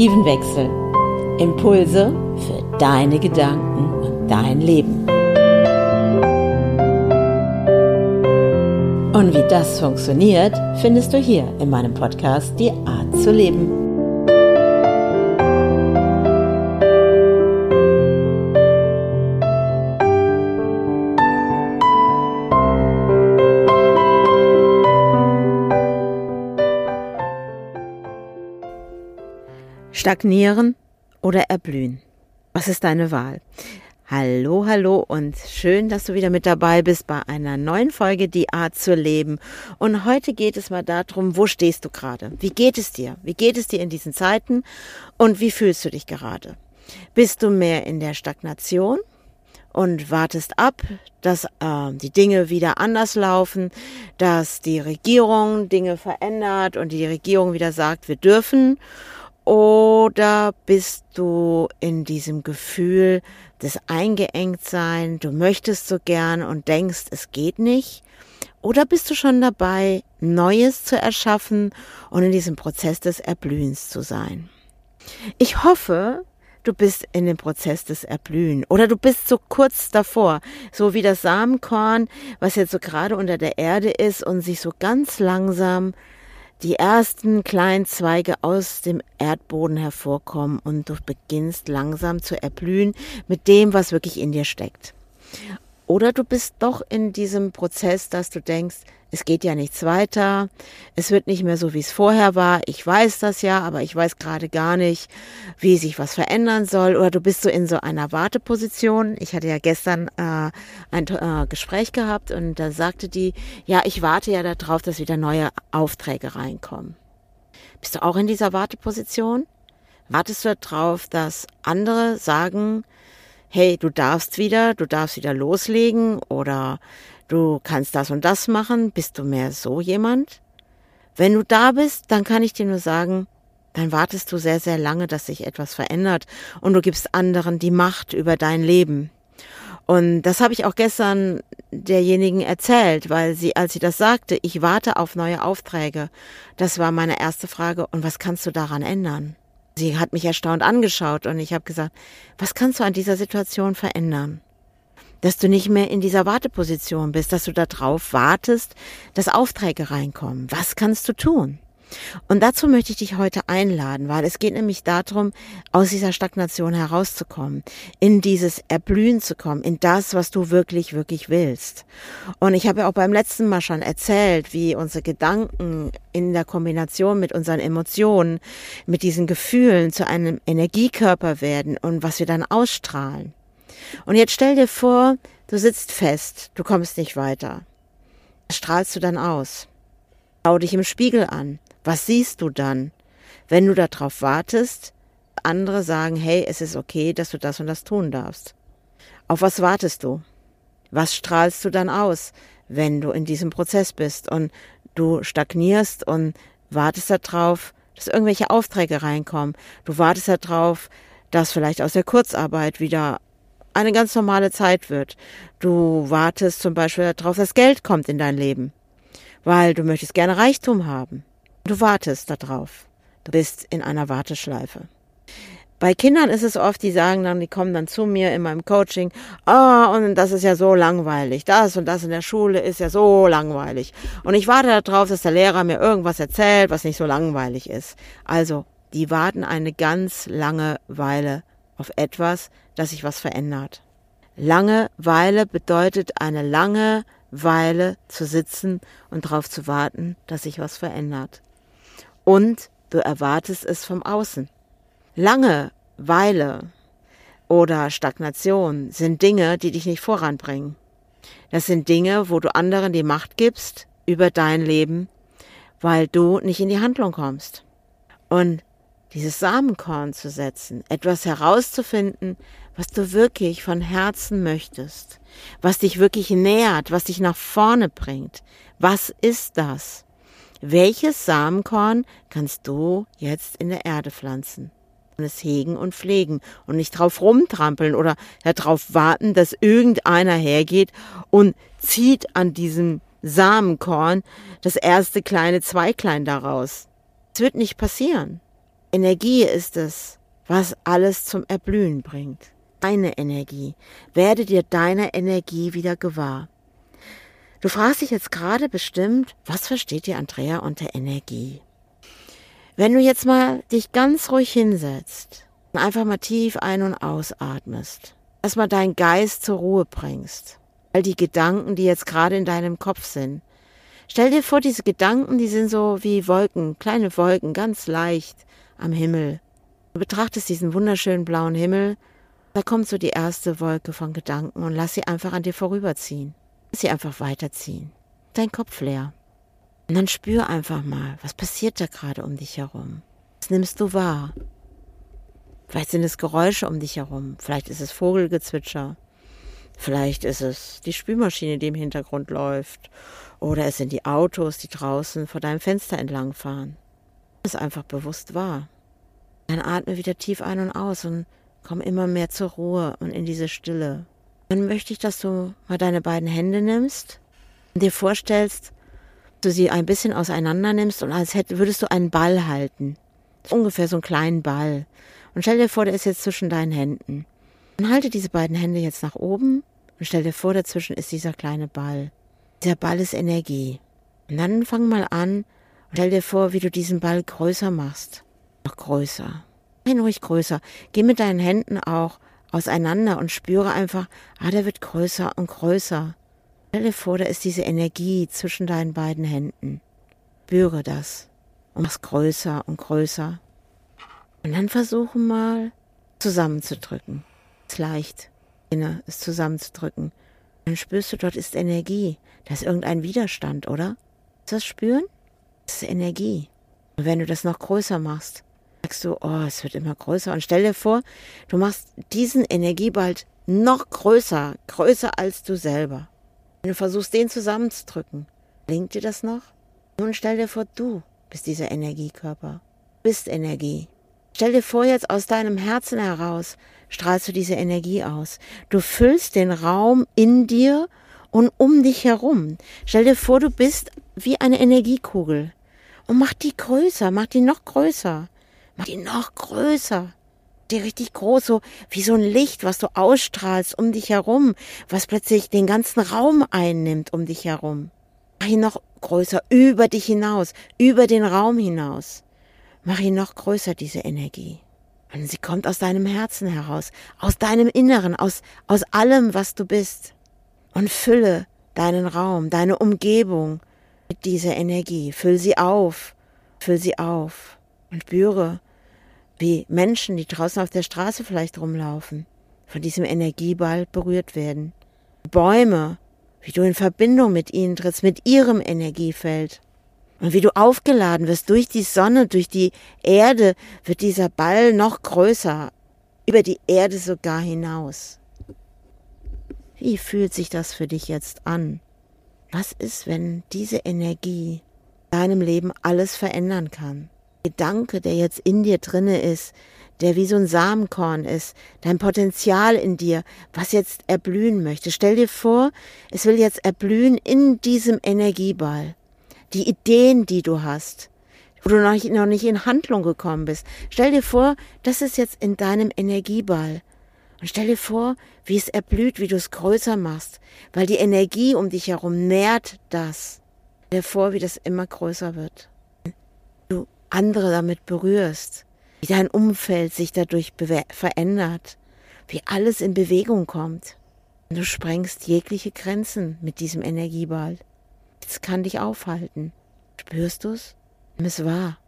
Perspektivenwechsel. Impulse für deine Gedanken und dein Leben. Und wie das funktioniert, findest du hier in meinem Podcast Die Art zu leben. Stagnieren oder erblühen? Was ist deine Wahl? Hallo, hallo und schön, dass du wieder mit dabei bist bei einer neuen Folge Die Art zu leben. Und heute geht es mal darum, wo stehst du gerade? Wie geht es dir? Wie geht es dir in diesen Zeiten? Und wie fühlst du dich gerade? Bist du mehr in der Stagnation und wartest ab, dass äh, die Dinge wieder anders laufen, dass die Regierung Dinge verändert und die Regierung wieder sagt, wir dürfen? Oder bist du in diesem Gefühl des Eingeengtsein, du möchtest so gern und denkst, es geht nicht? Oder bist du schon dabei, Neues zu erschaffen und in diesem Prozess des Erblühens zu sein? Ich hoffe, du bist in dem Prozess des Erblühen oder du bist so kurz davor, so wie das Samenkorn, was jetzt so gerade unter der Erde ist und sich so ganz langsam die ersten kleinen Zweige aus dem Erdboden hervorkommen und du beginnst langsam zu erblühen mit dem, was wirklich in dir steckt. Oder du bist doch in diesem Prozess, dass du denkst, es geht ja nichts weiter, es wird nicht mehr so, wie es vorher war, ich weiß das ja, aber ich weiß gerade gar nicht, wie sich was verändern soll. Oder du bist so in so einer Warteposition. Ich hatte ja gestern äh, ein äh, Gespräch gehabt und da sagte die, ja, ich warte ja darauf, dass wieder neue Aufträge reinkommen. Bist du auch in dieser Warteposition? Wartest du darauf, dass andere sagen, hey, du darfst wieder, du darfst wieder loslegen oder du kannst das und das machen, bist du mehr so jemand? Wenn du da bist, dann kann ich dir nur sagen, dann wartest du sehr, sehr lange, dass sich etwas verändert und du gibst anderen die Macht über dein Leben. Und das habe ich auch gestern derjenigen erzählt, weil sie, als sie das sagte, ich warte auf neue Aufträge, das war meine erste Frage, und was kannst du daran ändern? Sie hat mich erstaunt angeschaut und ich habe gesagt, was kannst du an dieser Situation verändern? Dass du nicht mehr in dieser Warteposition bist, dass du darauf wartest, dass Aufträge reinkommen. Was kannst du tun? Und dazu möchte ich dich heute einladen, weil es geht nämlich darum, aus dieser Stagnation herauszukommen, in dieses Erblühen zu kommen, in das, was du wirklich, wirklich willst. Und ich habe ja auch beim letzten Mal schon erzählt, wie unsere Gedanken in der Kombination mit unseren Emotionen, mit diesen Gefühlen zu einem Energiekörper werden und was wir dann ausstrahlen. Und jetzt stell dir vor, du sitzt fest, du kommst nicht weiter. Was strahlst du dann aus? Schau dich im Spiegel an. Was siehst du dann, wenn du darauf wartest, andere sagen, hey, es ist okay, dass du das und das tun darfst? Auf was wartest du? Was strahlst du dann aus, wenn du in diesem Prozess bist und du stagnierst und wartest darauf, dass irgendwelche Aufträge reinkommen? Du wartest darauf, dass vielleicht aus der Kurzarbeit wieder eine ganz normale Zeit wird. Du wartest zum Beispiel darauf, dass Geld kommt in dein Leben, weil du möchtest gerne Reichtum haben. Du wartest darauf. Du bist in einer Warteschleife. Bei Kindern ist es oft, die sagen dann, die kommen dann zu mir in meinem Coaching, ah, oh, und das ist ja so langweilig. Das und das in der Schule ist ja so langweilig. Und ich warte darauf, dass der Lehrer mir irgendwas erzählt, was nicht so langweilig ist. Also, die warten eine ganz lange Weile auf etwas, dass sich was verändert. Langeweile bedeutet eine lange Weile zu sitzen und darauf zu warten, dass sich was verändert und du erwartest es vom Außen. Langeweile oder Stagnation sind Dinge, die dich nicht voranbringen. Das sind Dinge, wo du anderen die Macht gibst über dein Leben, weil du nicht in die Handlung kommst. Und dieses Samenkorn zu setzen, etwas herauszufinden, was du wirklich von Herzen möchtest, was dich wirklich nährt, was dich nach vorne bringt. Was ist das? Welches Samenkorn kannst du jetzt in der Erde pflanzen? Und es hegen und pflegen und nicht drauf rumtrampeln oder darauf warten, dass irgendeiner hergeht und zieht an diesem Samenkorn das erste kleine Zweiglein daraus. Es wird nicht passieren. Energie ist es, was alles zum Erblühen bringt. Deine Energie. Werde dir deiner Energie wieder gewahr. Du fragst dich jetzt gerade bestimmt, was versteht dir Andrea unter Energie? Wenn du jetzt mal dich ganz ruhig hinsetzt und einfach mal tief ein- und ausatmest, erstmal deinen Geist zur Ruhe bringst, all die Gedanken, die jetzt gerade in deinem Kopf sind. Stell dir vor, diese Gedanken, die sind so wie Wolken, kleine Wolken, ganz leicht am Himmel. Du betrachtest diesen wunderschönen blauen Himmel, da kommt so die erste Wolke von Gedanken und lass sie einfach an dir vorüberziehen. Sie einfach weiterziehen. Dein Kopf leer. Und dann spür einfach mal, was passiert da gerade um dich herum. Was nimmst du wahr? Vielleicht sind es Geräusche um dich herum. Vielleicht ist es Vogelgezwitscher. Vielleicht ist es die Spülmaschine, die im Hintergrund läuft. Oder es sind die Autos, die draußen vor deinem Fenster entlangfahren. Es einfach bewusst wahr. Dann atme wieder tief ein und aus und komm immer mehr zur Ruhe und in diese Stille. Dann möchte ich, dass du mal deine beiden Hände nimmst und dir vorstellst, du sie ein bisschen auseinander nimmst und als hätte, würdest du einen Ball halten. Ungefähr so einen kleinen Ball. Und stell dir vor, der ist jetzt zwischen deinen Händen. Und halte diese beiden Hände jetzt nach oben und stell dir vor, dazwischen ist dieser kleine Ball. Dieser Ball ist Energie. Und dann fang mal an und stell dir vor, wie du diesen Ball größer machst. Noch größer. Nein, ruhig größer. Geh mit deinen Händen auch auseinander und spüre einfach, ah, der wird größer und größer. Stell dir vor, da ist diese Energie zwischen deinen beiden Händen. Spüre das und mach's größer und größer. Und dann versuche mal zusammenzudrücken. Es ist leicht, es zusammenzudrücken. Dann spürst du, dort ist Energie. Da ist irgendein Widerstand, oder? Ist das spüren? Das ist Energie. Und wenn du das noch größer machst, sagst du, oh, es wird immer größer. Und stell dir vor, du machst diesen Energieball noch größer, größer als du selber. Wenn du versuchst, den zusammenzudrücken, gelingt dir das noch? Nun stell dir vor, du bist dieser Energiekörper. Du bist Energie. Stell dir vor, jetzt aus deinem Herzen heraus strahlst du diese Energie aus. Du füllst den Raum in dir und um dich herum. Stell dir vor, du bist wie eine Energiekugel. Und mach die größer, mach die noch größer. Die noch größer die richtig groß, so wie so ein Licht, was du ausstrahlst um dich herum, was plötzlich den ganzen Raum einnimmt um dich herum. Mach ihn noch größer, über dich hinaus, über den Raum hinaus. Mach ihn noch größer, diese Energie. Und sie kommt aus deinem Herzen heraus, aus deinem Inneren, aus, aus allem, was du bist. Und fülle deinen Raum, deine Umgebung mit dieser Energie. Füll sie auf, füll sie auf und spüre, wie Menschen, die draußen auf der Straße vielleicht rumlaufen, von diesem Energieball berührt werden. Bäume, wie du in Verbindung mit ihnen trittst, mit ihrem Energiefeld. Und wie du aufgeladen wirst durch die Sonne, durch die Erde, wird dieser Ball noch größer, über die Erde sogar hinaus. Wie fühlt sich das für dich jetzt an? Was ist, wenn diese Energie deinem Leben alles verändern kann? Gedanke, der jetzt in dir drinne ist, der wie so ein Samenkorn ist, dein Potenzial in dir, was jetzt erblühen möchte. Stell dir vor, es will jetzt erblühen in diesem Energieball. Die Ideen, die du hast, wo du noch nicht, noch nicht in Handlung gekommen bist. Stell dir vor, das ist jetzt in deinem Energieball. Und stell dir vor, wie es erblüht, wie du es größer machst, weil die Energie um dich herum nährt das. Stell dir vor, wie das immer größer wird andere damit berührst, wie dein Umfeld sich dadurch verändert, wie alles in Bewegung kommt. Du sprengst jegliche Grenzen mit diesem Energieball. Jetzt kann dich aufhalten. Spürst du's? Nimm es wahr.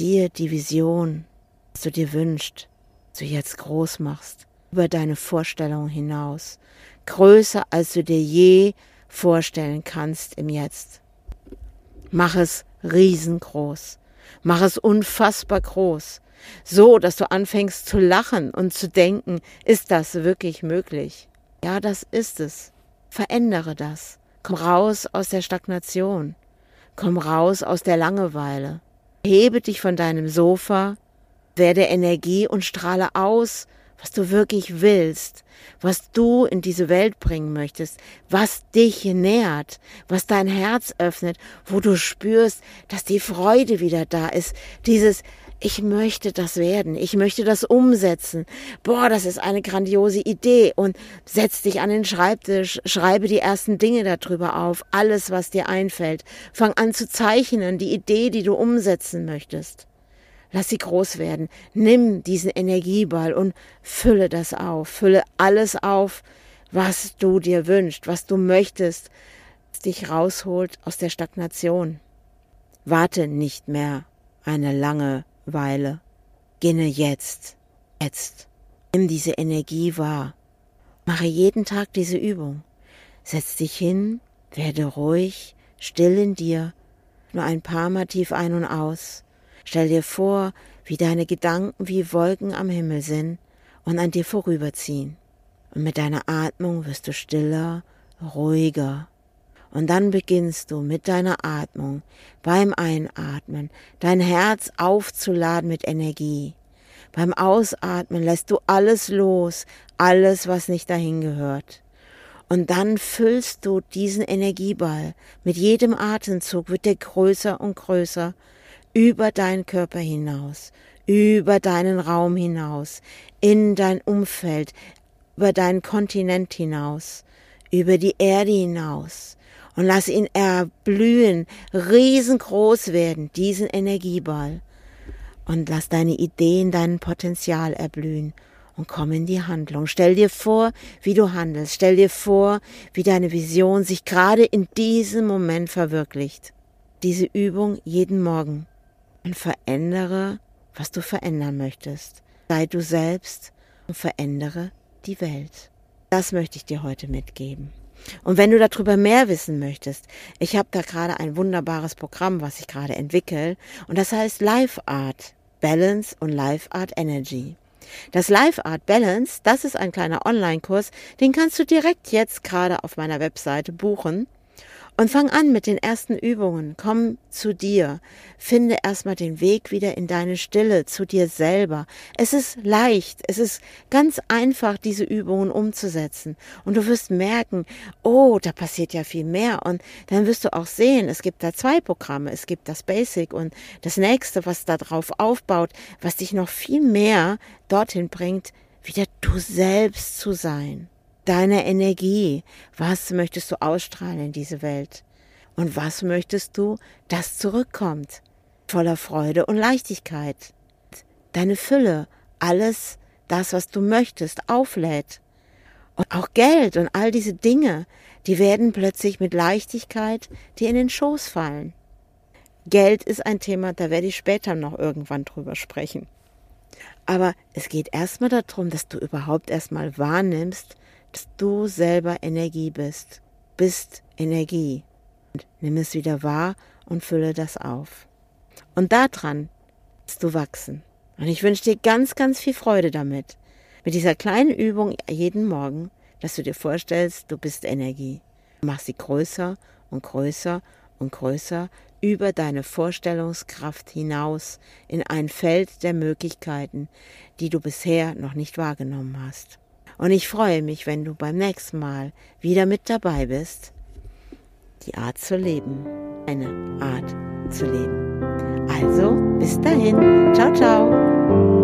Dir die Vision, was du dir wünschst, was du jetzt groß machst, über deine Vorstellung hinaus, größer als du dir je vorstellen kannst im Jetzt. Mach es riesengroß. Mach es unfassbar groß. So, dass du anfängst zu lachen und zu denken, ist das wirklich möglich? Ja, das ist es. Verändere das. Komm raus aus der Stagnation. Komm raus aus der Langeweile. Hebe dich von deinem Sofa, werde Energie und strahle aus was du wirklich willst, was du in diese Welt bringen möchtest, was dich nährt, was dein Herz öffnet, wo du spürst, dass die Freude wieder da ist, dieses ich möchte das werden, ich möchte das umsetzen. Boah, das ist eine grandiose Idee. Und setz dich an den Schreibtisch, schreibe die ersten Dinge darüber auf, alles, was dir einfällt. Fang an zu zeichnen, die Idee, die du umsetzen möchtest. Lass sie groß werden. Nimm diesen Energieball und fülle das auf. Fülle alles auf, was du dir wünschst, was du möchtest, was dich rausholt aus der Stagnation. Warte nicht mehr eine lange Weile. Ginne jetzt, jetzt. Nimm diese Energie wahr. Mache jeden Tag diese Übung. Setz dich hin, werde ruhig, still in dir, nur ein paar Mal tief ein und aus. Stell dir vor, wie deine Gedanken wie Wolken am Himmel sind und an dir vorüberziehen. Und mit deiner Atmung wirst du stiller, ruhiger. Und dann beginnst du mit deiner Atmung beim Einatmen dein Herz aufzuladen mit Energie. Beim Ausatmen lässt du alles los, alles, was nicht dahin gehört. Und dann füllst du diesen Energieball. Mit jedem Atemzug wird der größer und größer über deinen Körper hinaus, über deinen Raum hinaus, in dein Umfeld, über deinen Kontinent hinaus, über die Erde hinaus und lass ihn erblühen, riesengroß werden, diesen Energieball. Und lass deine Ideen, dein Potenzial erblühen und komm in die Handlung. Stell dir vor, wie du handelst. Stell dir vor, wie deine Vision sich gerade in diesem Moment verwirklicht. Diese Übung jeden Morgen. Und verändere, was du verändern möchtest. Sei du selbst und verändere die Welt. Das möchte ich dir heute mitgeben. Und wenn du darüber mehr wissen möchtest, ich habe da gerade ein wunderbares Programm, was ich gerade entwickle, und das heißt Life Art Balance und Life Art Energy. Das Life Art Balance, das ist ein kleiner Online-Kurs, den kannst du direkt jetzt gerade auf meiner Webseite buchen. Und fang an mit den ersten Übungen. Komm zu dir. Finde erstmal den Weg wieder in deine Stille, zu dir selber. Es ist leicht. Es ist ganz einfach, diese Übungen umzusetzen. Und du wirst merken, oh, da passiert ja viel mehr. Und dann wirst du auch sehen, es gibt da zwei Programme. Es gibt das Basic und das nächste, was da drauf aufbaut, was dich noch viel mehr dorthin bringt, wieder du selbst zu sein deiner Energie. Was möchtest du ausstrahlen in diese Welt? Und was möchtest du, das zurückkommt? Voller Freude und Leichtigkeit. Deine Fülle, alles das, was du möchtest, auflädt. Und auch Geld und all diese Dinge, die werden plötzlich mit Leichtigkeit dir in den Schoß fallen. Geld ist ein Thema, da werde ich später noch irgendwann drüber sprechen. Aber es geht erstmal darum, dass du überhaupt erstmal wahrnimmst, dass du selber Energie bist. Bist Energie. Und nimm es wieder wahr und fülle das auf. Und daran wirst du wachsen. Und ich wünsche dir ganz, ganz viel Freude damit. Mit dieser kleinen Übung jeden Morgen, dass du dir vorstellst, du bist Energie. Mach sie größer und größer und größer über deine Vorstellungskraft hinaus in ein Feld der Möglichkeiten, die du bisher noch nicht wahrgenommen hast. Und ich freue mich, wenn du beim nächsten Mal wieder mit dabei bist. Die Art zu leben. Eine Art zu leben. Also, bis dahin. Ciao, ciao.